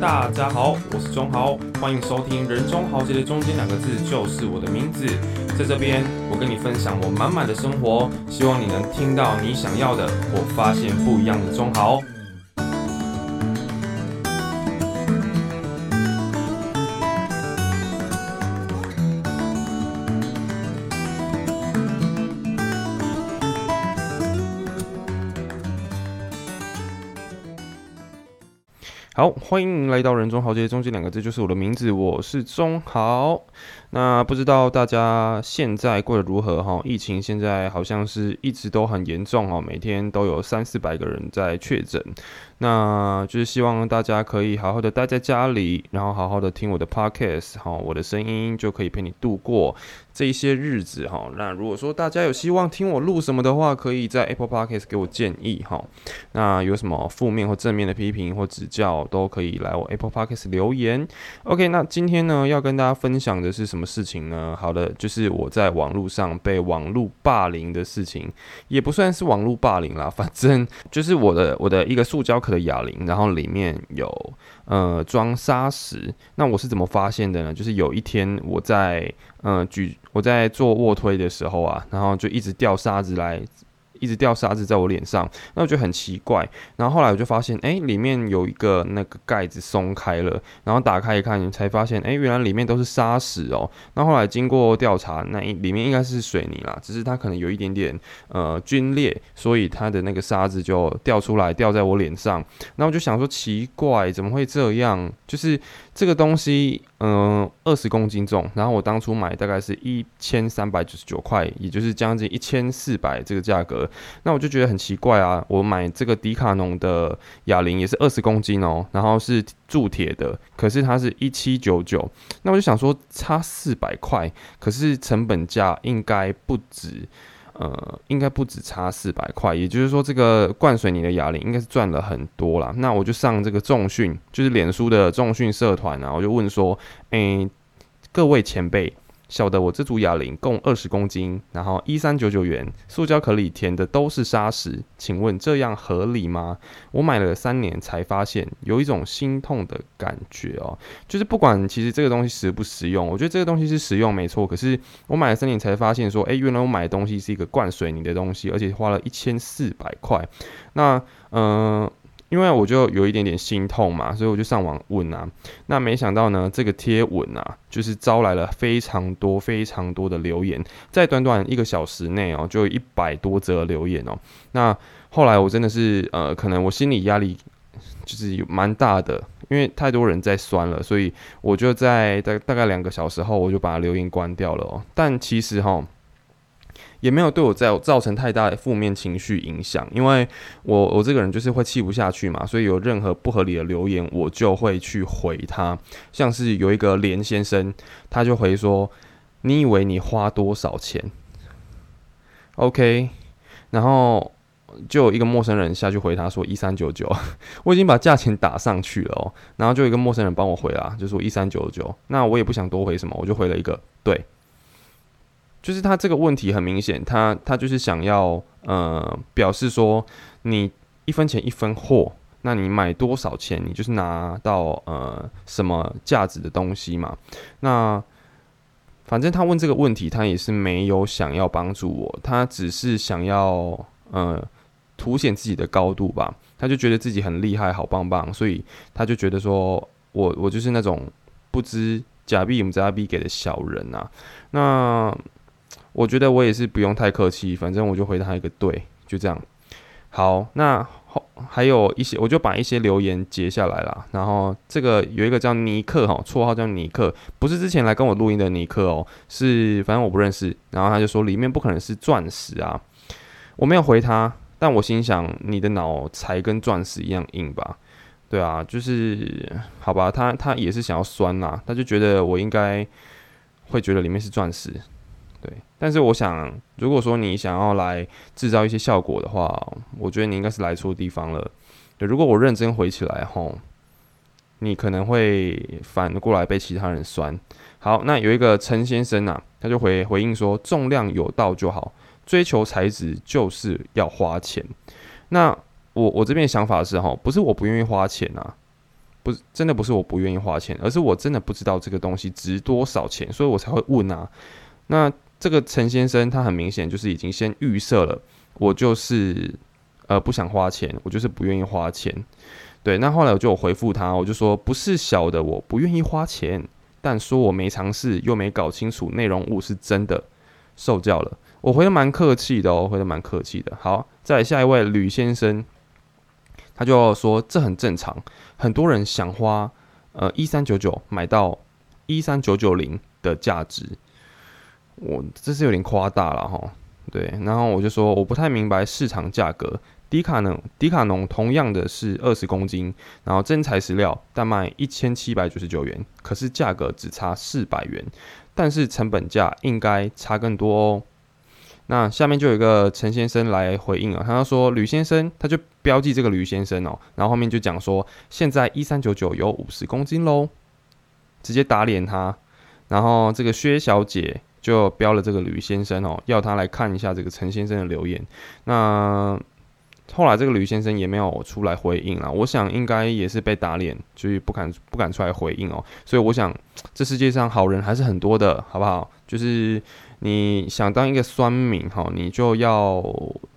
大家好，我是钟豪，欢迎收听“人中豪杰”的中间两个字就是我的名字。在这边，我跟你分享我满满的生活，希望你能听到你想要的，或发现不一样的钟豪。好，欢迎来到人中豪杰，中间两个字就是我的名字，我是中豪。那不知道大家现在过得如何哈？疫情现在好像是一直都很严重哦，每天都有三四百个人在确诊。那就是希望大家可以好好的待在家里，然后好好的听我的 podcast 哈，我的声音就可以陪你度过这一些日子哈。那如果说大家有希望听我录什么的话，可以在 Apple Podcast 给我建议哈。那有什么负面或正面的批评或指教，都可以来我 Apple Podcast 留言。OK，那今天呢要跟大家分享的是什么什么事情呢？好的，就是我在网络上被网络霸凌的事情，也不算是网络霸凌啦，反正就是我的我的一个塑胶壳。的哑铃，然后里面有呃装沙石。那我是怎么发现的呢？就是有一天我在呃举我在做卧推的时候啊，然后就一直掉沙子来。一直掉沙子在我脸上，那我觉得很奇怪。然后后来我就发现，哎，里面有一个那个盖子松开了，然后打开一看，才发现，哎，原来里面都是沙石哦。那后来经过调查，那里面应该是水泥啦，只是它可能有一点点呃皲裂，所以它的那个沙子就掉出来，掉在我脸上。那我就想说，奇怪，怎么会这样？就是这个东西。嗯，二十公斤重，然后我当初买大概是一千三百九十九块，也就是将近一千四百这个价格，那我就觉得很奇怪啊。我买这个迪卡侬的哑铃也是二十公斤哦，然后是铸铁的，可是它是一七九九，那我就想说差四百块，可是成本价应该不止。呃，应该不止差四百块，也就是说，这个灌水泥的哑铃应该是赚了很多啦。那我就上这个重训，就是脸书的重训社团啊，我就问说，诶，各位前辈。晓得我这组哑铃共二十公斤，然后一三九九元，塑胶壳里填的都是砂石，请问这样合理吗？我买了三年才发现有一种心痛的感觉哦，就是不管其实这个东西实不实用，我觉得这个东西是实用没错，可是我买了三年才发现说，哎，原来我买的东西是一个灌水泥的东西，而且花了一千四百块，那嗯。因为我就有一点点心痛嘛，所以我就上网问啊。那没想到呢，这个贴文啊，就是招来了非常多非常多的留言，在短短一个小时内哦，就有一百多则留言哦。那后来我真的是呃，可能我心理压力就是蛮大的，因为太多人在酸了，所以我就在大大概两个小时后，我就把留言关掉了哦。但其实哈。也没有对我造造成太大的负面情绪影响，因为我我这个人就是会气不下去嘛，所以有任何不合理的留言，我就会去回他。像是有一个连先生，他就回说：“你以为你花多少钱？”OK，然后就有一个陌生人下去回他说：“一三九九。”我已经把价钱打上去了哦，然后就有一个陌生人帮我回啦，就说一三九九。那我也不想多回什么，我就回了一个对。就是他这个问题很明显，他他就是想要呃表示说，你一分钱一分货，那你买多少钱，你就是拿到呃什么价值的东西嘛。那反正他问这个问题，他也是没有想要帮助我，他只是想要呃凸显自己的高度吧。他就觉得自己很厉害，好棒棒，所以他就觉得说我我就是那种不知假币不知币给的小人啊。那我觉得我也是不用太客气，反正我就回他一个对，就这样。好，那后还有一些，我就把一些留言截下来了。然后这个有一个叫尼克哈，绰号叫尼克，不是之前来跟我录音的尼克哦，是反正我不认识。然后他就说里面不可能是钻石啊，我没有回他，但我心想你的脑才跟钻石一样硬吧？对啊，就是好吧，他他也是想要酸呐，他就觉得我应该会觉得里面是钻石。但是我想，如果说你想要来制造一些效果的话，我觉得你应该是来错地方了。如果我认真回起来吼，你可能会反过来被其他人酸。好，那有一个陈先生呐，他就回回应说，重量有到就好，追求材质就是要花钱。那我我这边想法是哈，不是我不愿意花钱啊，不是真的不是我不愿意花钱，而是我真的不知道这个东西值多少钱，所以我才会问啊。那这个陈先生他很明显就是已经先预设了，我就是呃不想花钱，我就是不愿意花钱。对，那后来我就回复他，我就说不是小的我不愿意花钱，但说我没尝试又没搞清楚内容物是真的，受教了。我回的蛮客气的哦，回的蛮客气的。好，再下一位吕先生，他就说这很正常，很多人想花呃一三九九买到一三九九零的价值，我这是有点夸大了哈。对，然后我就说我不太明白市场价格。迪卡侬迪卡侬同样的是二十公斤，然后真材实料，但卖一千七百九十九元，可是价格只差四百元，但是成本价应该差更多哦。那下面就有一个陈先生来回应啊，他就说吕先生，他就标记这个吕先生哦，然后后面就讲说现在一三九九有五十公斤喽，直接打脸他。然后这个薛小姐就标了这个吕先生哦，要他来看一下这个陈先生的留言。那后来这个吕先生也没有出来回应了，我想应该也是被打脸，就是不敢不敢出来回应哦。所以我想，这世界上好人还是很多的，好不好？就是你想当一个酸民哈，你就要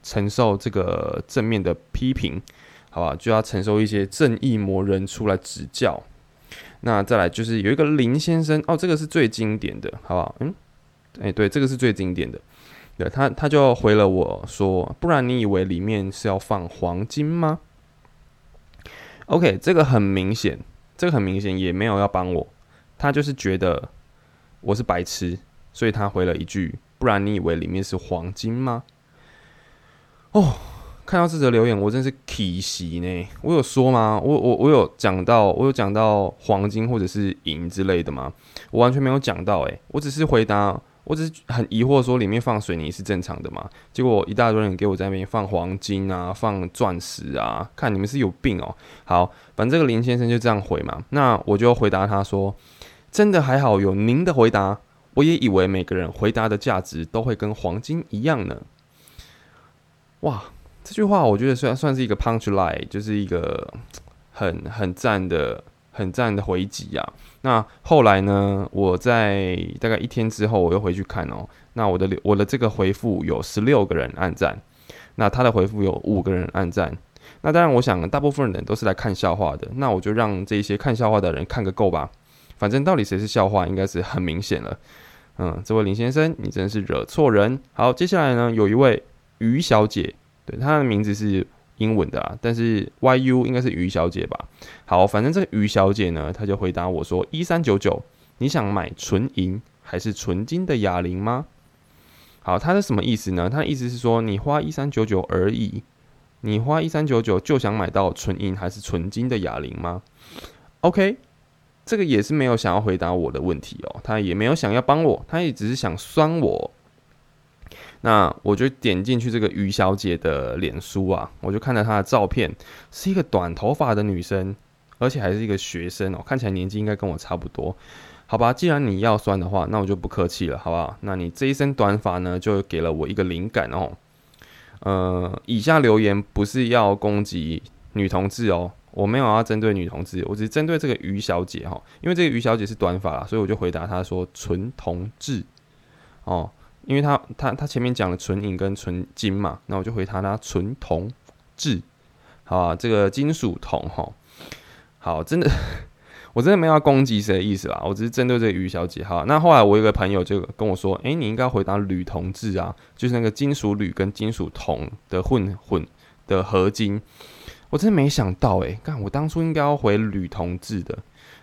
承受这个正面的批评，好吧？就要承受一些正义魔人出来指教。那再来就是有一个林先生哦，这个是最经典的，好不好？嗯，哎，对，这个是最经典的。对他，他就回了我说：“不然你以为里面是要放黄金吗？”OK，这个很明显，这个很明显也没有要帮我，他就是觉得我是白痴，所以他回了一句：“不然你以为里面是黄金吗？”哦，看到这则留言，我真是体袭呢。我有说吗？我我我有讲到，我有讲到黄金或者是银之类的吗？我完全没有讲到，诶，我只是回答。我只是很疑惑，说里面放水泥是正常的吗？结果一大堆人给我在那边放黄金啊，放钻石啊，看你们是有病哦。好，反正这个林先生就这样回嘛，那我就回答他说：真的还好有您的回答，我也以为每个人回答的价值都会跟黄金一样呢。哇，这句话我觉得虽然算是一个 punch line，就是一个很很赞的。很赞的回击啊！那后来呢？我在大概一天之后，我又回去看哦。那我的我的这个回复有十六个人按赞，那他的回复有五个人按赞。那当然，我想大部分人都是来看笑话的。那我就让这些看笑话的人看个够吧。反正到底谁是笑话，应该是很明显了。嗯，这位林先生，你真是惹错人。好，接下来呢，有一位于小姐，对，她的名字是。英文的啊，但是 Y U 应该是于小姐吧？好，反正这个于小姐呢，她就回答我说：一三九九，你想买纯银还是纯金的哑铃吗？好，她是什么意思呢？她的意思是说，你花一三九九而已，你花一三九九就想买到纯银还是纯金的哑铃吗？OK，这个也是没有想要回答我的问题哦，他也没有想要帮我，他也只是想酸我。那我就点进去这个于小姐的脸书啊，我就看到她的照片，是一个短头发的女生，而且还是一个学生哦，看起来年纪应该跟我差不多。好吧，既然你要酸的话，那我就不客气了，好不好？那你这一身短发呢，就给了我一个灵感哦。呃，以下留言不是要攻击女同志哦，我没有要针对女同志，我只是针对这个于小姐哈，因为这个于小姐是短发，所以我就回答她说纯同志哦。因为他他他前面讲了纯银跟纯金嘛，那我就回他他纯铜制，好啊，这个金属铜哈，好，真的，我真的没有要攻击谁的意思啦，我只是针对这个于小姐哈。那后来我有个朋友就跟我说，哎，你应该回答铝铜制啊，就是那个金属铝跟金属铜的混混的合金。我真的没想到哎，看我当初应该要回铝铜制的。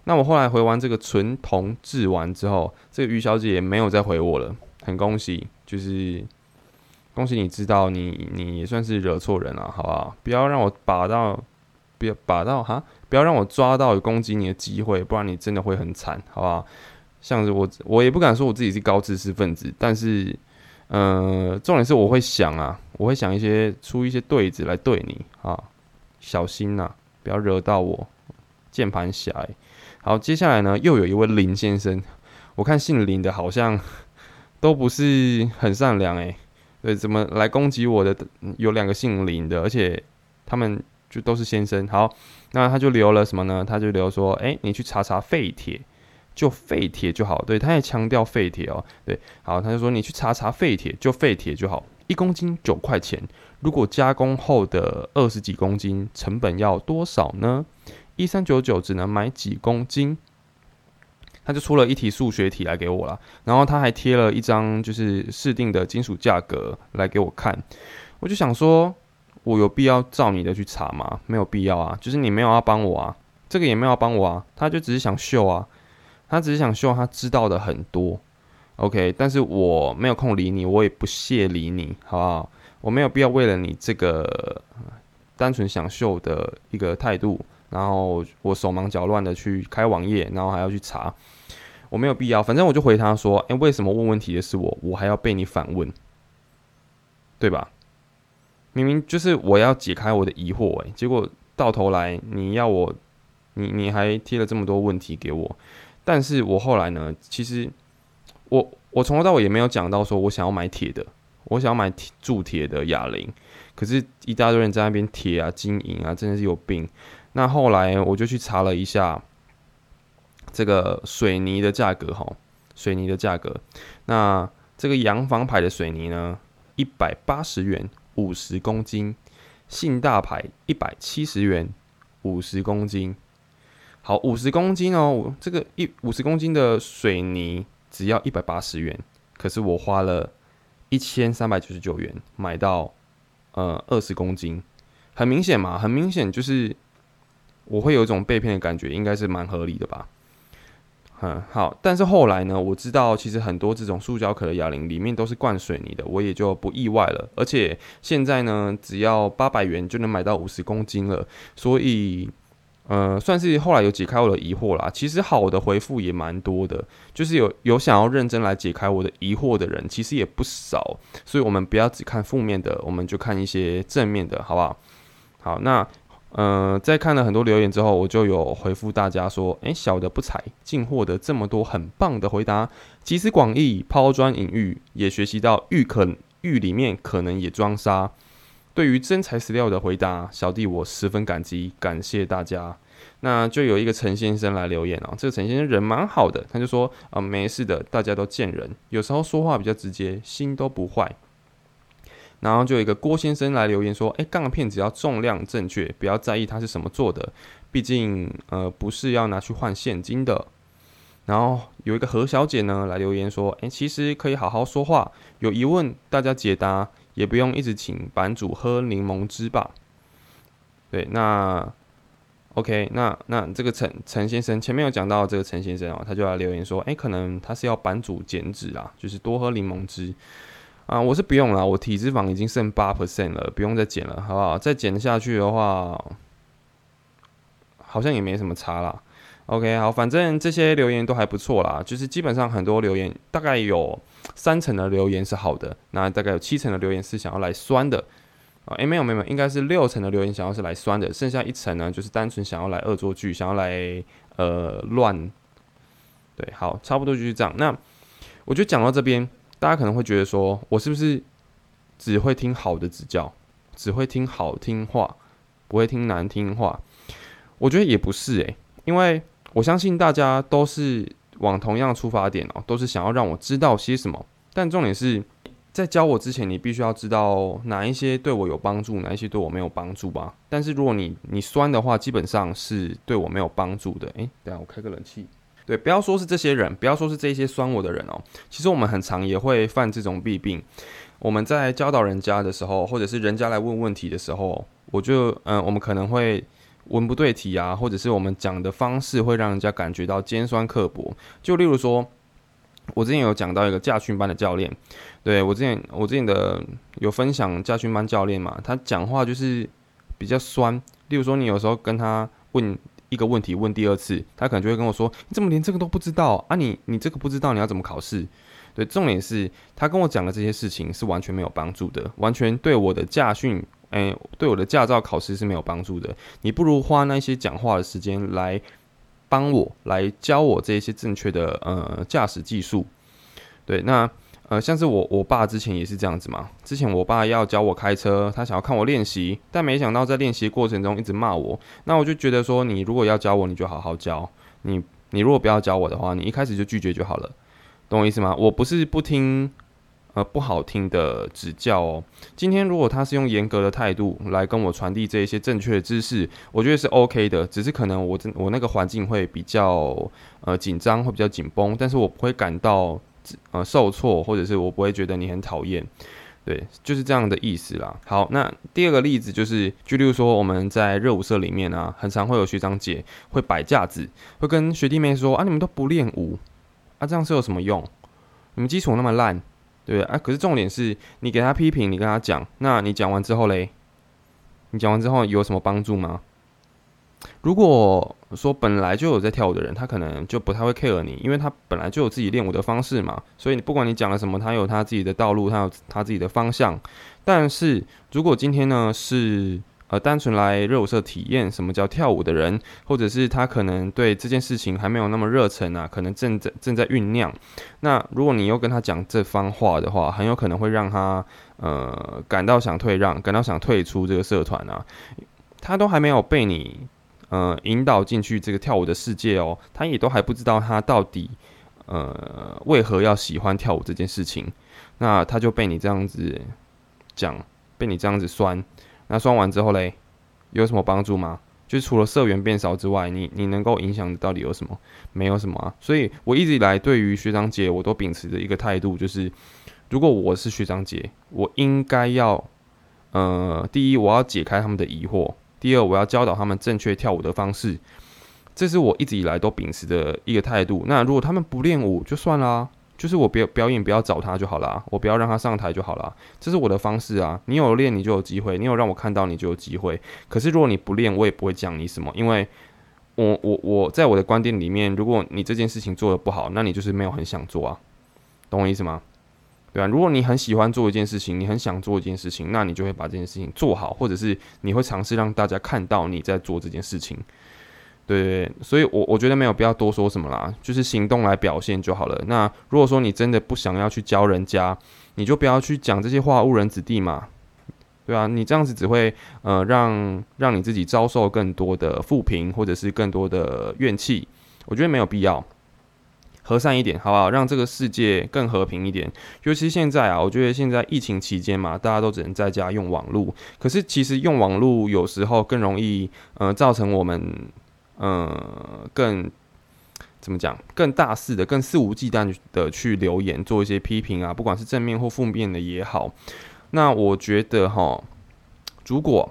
那我后来回完这个纯铜制完之后，这个于小姐也没有再回我了。很恭喜，就是恭喜你知道你你也算是惹错人了，好不好？不要让我把到，不要把到哈，不要让我抓到有攻击你的机会，不然你真的会很惨，好不好？像是我，我也不敢说我自己是高知识分子，但是，呃，重点是我会想啊，我会想一些出一些对子来对你啊，小心呐，不要惹到我，键盘侠。好，接下来呢，又有一位林先生，我看姓林的好像。都不是很善良诶，对，怎么来攻击我的？有两个姓林的，而且他们就都是先生。好，那他就留了什么呢？他就留说，哎，你去查查废铁，就废铁就好。对，他也强调废铁哦。对，好，他就说你去查查废铁，就废铁就好，一公斤九块钱。如果加工后的二十几公斤，成本要多少呢？一三九九只能买几公斤？他就出了一题数学题来给我了，然后他还贴了一张就是试定的金属价格来给我看。我就想说，我有必要照你的去查吗？没有必要啊，就是你没有要帮我啊，这个也没有要帮我啊，他就只是想秀啊，他只是想秀他知道的很多。OK，但是我没有空理你，我也不屑理你，好不好？我没有必要为了你这个单纯想秀的一个态度，然后我手忙脚乱的去开网页，然后还要去查。我没有必要，反正我就回他说：“哎，为什么问问题的是我，我还要被你反问，对吧？明明就是我要解开我的疑惑，哎，结果到头来你要我，你你还贴了这么多问题给我。但是我后来呢，其实我我从头到尾也没有讲到说我想要买铁的，我想要买铸铁的哑铃，可是一大堆人在那边铁啊、金银啊，真的是有病。那后来我就去查了一下。”这个水泥的价格，哈，水泥的价格，那这个洋房牌的水泥呢，一百八十元五十公斤，信大牌一百七十元五十公斤，好，五十公斤哦，这个一五十公斤的水泥只要一百八十元，可是我花了一千三百九十九元买到呃二十公斤，很明显嘛，很明显就是我会有一种被骗的感觉，应该是蛮合理的吧。嗯，好，但是后来呢，我知道其实很多这种塑胶壳的哑铃里面都是灌水泥的，我也就不意外了。而且现在呢，只要八百元就能买到五十公斤了，所以呃，算是后来有解开我的疑惑啦。其实好的回复也蛮多的，就是有有想要认真来解开我的疑惑的人，其实也不少。所以我们不要只看负面的，我们就看一些正面的，好不好？好，那。呃，在看了很多留言之后，我就有回复大家说：“诶，小的不才，竟获得这么多很棒的回答，集思广益，抛砖引玉，也学习到玉可玉里面可能也装沙。对于真材实料的回答，小弟我十分感激，感谢大家。那就有一个陈先生来留言哦，这个陈先生人蛮好的，他就说啊，没事的，大家都见人，有时候说话比较直接，心都不坏。”然后就有一个郭先生来留言说：“哎，钢片只要重量正确，不要在意它是什么做的，毕竟呃不是要拿去换现金的。”然后有一个何小姐呢来留言说：“哎，其实可以好好说话，有疑问大家解答，也不用一直请版主喝柠檬汁吧。”对，那 OK，那那这个陈陈先生前面有讲到这个陈先生哦，他就来留言说：“哎，可能他是要版主减脂啊，就是多喝柠檬汁。”啊，我是不用了，我体脂肪已经剩八 percent 了，不用再减了，好不好？再减下去的话，好像也没什么差啦。OK，好，反正这些留言都还不错啦，就是基本上很多留言，大概有三成的留言是好的，那大概有七成的留言是想要来酸的啊。没有没有，应该是六成的留言想要是来酸的，剩下一层呢，就是单纯想要来恶作剧，想要来呃乱。对，好，差不多就是这样。那我就讲到这边。大家可能会觉得说，我是不是只会听好的指教，只会听好听话，不会听难听话？我觉得也不是诶，因为我相信大家都是往同样出发点哦，都是想要让我知道些什么。但重点是在教我之前，你必须要知道哪一些对我有帮助，哪一些对我没有帮助吧。但是如果你你酸的话，基本上是对我没有帮助的。诶，等下我开个冷气。对，不要说是这些人，不要说是这些酸我的人哦。其实我们很常也会犯这种弊病。我们在教导人家的时候，或者是人家来问问题的时候，我就嗯，我们可能会文不对题啊，或者是我们讲的方式会让人家感觉到尖酸刻薄。就例如说，我之前有讲到一个驾训班的教练，对我之前我之前的有分享驾训班教练嘛，他讲话就是比较酸。例如说，你有时候跟他问。一个问题问第二次，他可能就会跟我说：“你怎么连这个都不知道啊？你你这个不知道，你要怎么考试？”对，重点是他跟我讲的这些事情是完全没有帮助的，完全对我的驾训，诶，对我的驾照考试是没有帮助的。你不如花那些讲话的时间来帮我，来教我这些正确的呃驾驶技术。对，那呃，像是我我爸之前也是这样子嘛。之前我爸要教我开车，他想要看我练习，但没想到在练习过程中一直骂我。那我就觉得说，你如果要教我，你就好好教。你你如果不要教我的话，你一开始就拒绝就好了，懂我意思吗？我不是不听。呃，不好听的指教哦。今天如果他是用严格的态度来跟我传递这一些正确的知识，我觉得是 OK 的。只是可能我我那个环境会比较呃紧张，会比较紧绷，但是我不会感到呃受挫，或者是我不会觉得你很讨厌。对，就是这样的意思啦。好，那第二个例子就是，就例如说我们在热舞社里面啊，很常会有学长姐会摆架子，会跟学弟妹说啊，你们都不练舞啊，这样是有什么用？你们基础那么烂。对啊，可是重点是你给他批评，你跟他讲，那你讲完之后嘞，你讲完之后有什么帮助吗？如果说本来就有在跳舞的人，他可能就不太会 care 你，因为他本来就有自己练舞的方式嘛，所以你不管你讲了什么，他有他自己的道路，他有他自己的方向。但是如果今天呢是呃，单纯来热舞社体验什么叫跳舞的人，或者是他可能对这件事情还没有那么热忱啊，可能正在正在酝酿。那如果你又跟他讲这番话的话，很有可能会让他呃感到想退让，感到想退出这个社团啊。他都还没有被你呃引导进去这个跳舞的世界哦，他也都还不知道他到底呃为何要喜欢跳舞这件事情。那他就被你这样子讲，被你这样子酸。那酸完之后嘞，有什么帮助吗？就除了社员变少之外，你你能够影响到底有什么？没有什么啊。所以我一直以来对于学长姐，我都秉持着一个态度，就是如果我是学长姐，我应该要，呃，第一我要解开他们的疑惑，第二我要教导他们正确跳舞的方式，这是我一直以来都秉持的一个态度。那如果他们不练舞，就算啦。就是我表表演不要找他就好了，我不要让他上台就好了，这是我的方式啊。你有练你就有机会，你有让我看到你就有机会。可是如果你不练，我也不会讲你什么，因为我我我在我的观点里面，如果你这件事情做的不好，那你就是没有很想做啊，懂我意思吗？对啊，如果你很喜欢做一件事情，你很想做一件事情，那你就会把这件事情做好，或者是你会尝试让大家看到你在做这件事情。对对，所以，我我觉得没有必要多说什么啦，就是行动来表现就好了。那如果说你真的不想要去教人家，你就不要去讲这些话误人子弟嘛，对啊，你这样子只会呃让让你自己遭受更多的负评，或者是更多的怨气。我觉得没有必要，和善一点，好不好？让这个世界更和平一点。尤其现在啊，我觉得现在疫情期间嘛，大家都只能在家用网络，可是其实用网络有时候更容易呃造成我们。嗯，更怎么讲？更大肆的、更肆无忌惮的去留言，做一些批评啊，不管是正面或负面的也好。那我觉得哈，如果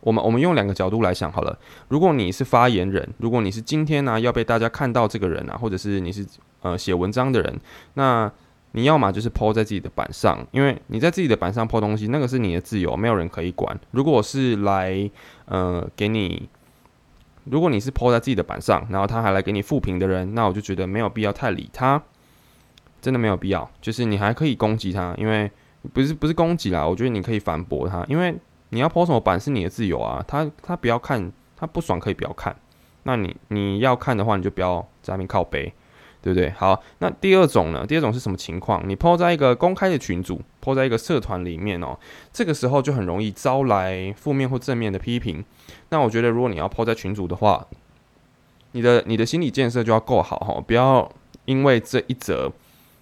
我们我们用两个角度来想好了，如果你是发言人，如果你是今天呢要被大家看到这个人啊，或者是你是呃写文章的人，那你要么就是抛在自己的板上，因为你在自己的板上抛东西，那个是你的自由，没有人可以管。如果是来呃给你。如果你是抛在自己的板上，然后他还来给你复评的人，那我就觉得没有必要太理他，真的没有必要。就是你还可以攻击他，因为不是不是攻击啦，我觉得你可以反驳他，因为你要 PO 什么板是你的自由啊。他他不要看，他不爽可以不要看。那你你要看的话，你就不要在那边靠背。对不对？好，那第二种呢？第二种是什么情况？你抛在一个公开的群组，抛在一个社团里面哦，这个时候就很容易招来负面或正面的批评。那我觉得，如果你要抛在群组的话，你的你的心理建设就要够好哈，不要因为这一则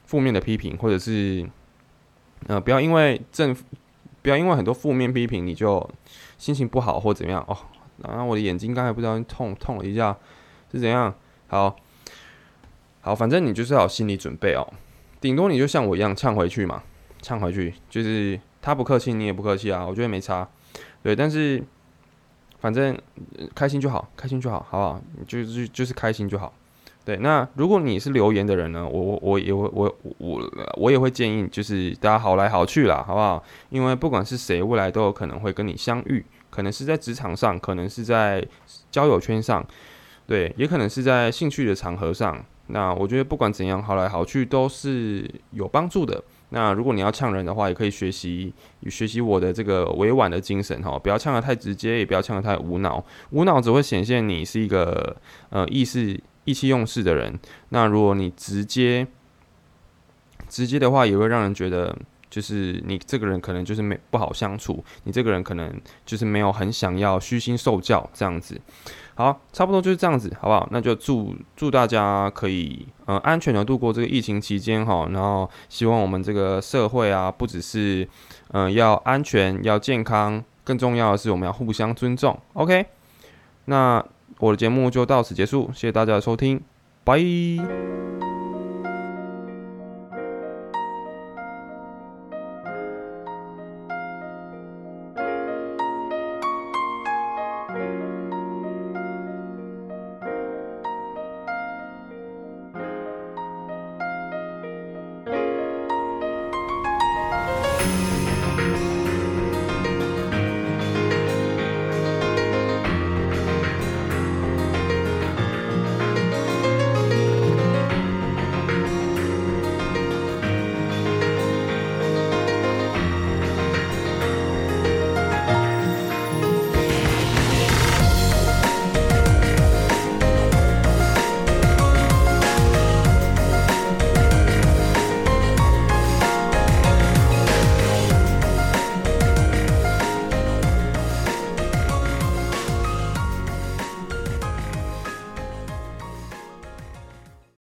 负面的批评，或者是呃，不要因为正，不要因为很多负面批评你就心情不好或怎么样哦。然后我的眼睛刚才不知道痛痛了一下，是怎样？好。好，反正你就是要有心理准备哦。顶多你就像我一样呛回去嘛，呛回去就是他不客气，你也不客气啊。我觉得没差，对。但是反正开心就好，开心就好，好不好？就是就是开心就好。对。那如果你是留言的人呢，我我我也会我我我也会建议，就是大家好来好去啦，好不好？因为不管是谁，未来都有可能会跟你相遇，可能是在职场上，可能是在交友圈上，对，也可能是在兴趣的场合上。那我觉得不管怎样，好来好去都是有帮助的。那如果你要呛人的话，也可以学习学习我的这个委婉的精神哈，不要呛得太直接，也不要呛得太无脑。无脑只会显现你是一个呃意识意气用事的人。那如果你直接直接的话也会让人觉得，就是你这个人可能就是没不好相处，你这个人可能就是没有很想要虚心受教这样子。好，差不多就是这样子，好不好？那就祝祝大家可以呃安全的度过这个疫情期间哈，然后希望我们这个社会啊，不只是嗯要安全要健康，更重要的是我们要互相尊重。OK，那我的节目就到此结束，谢谢大家的收听，拜。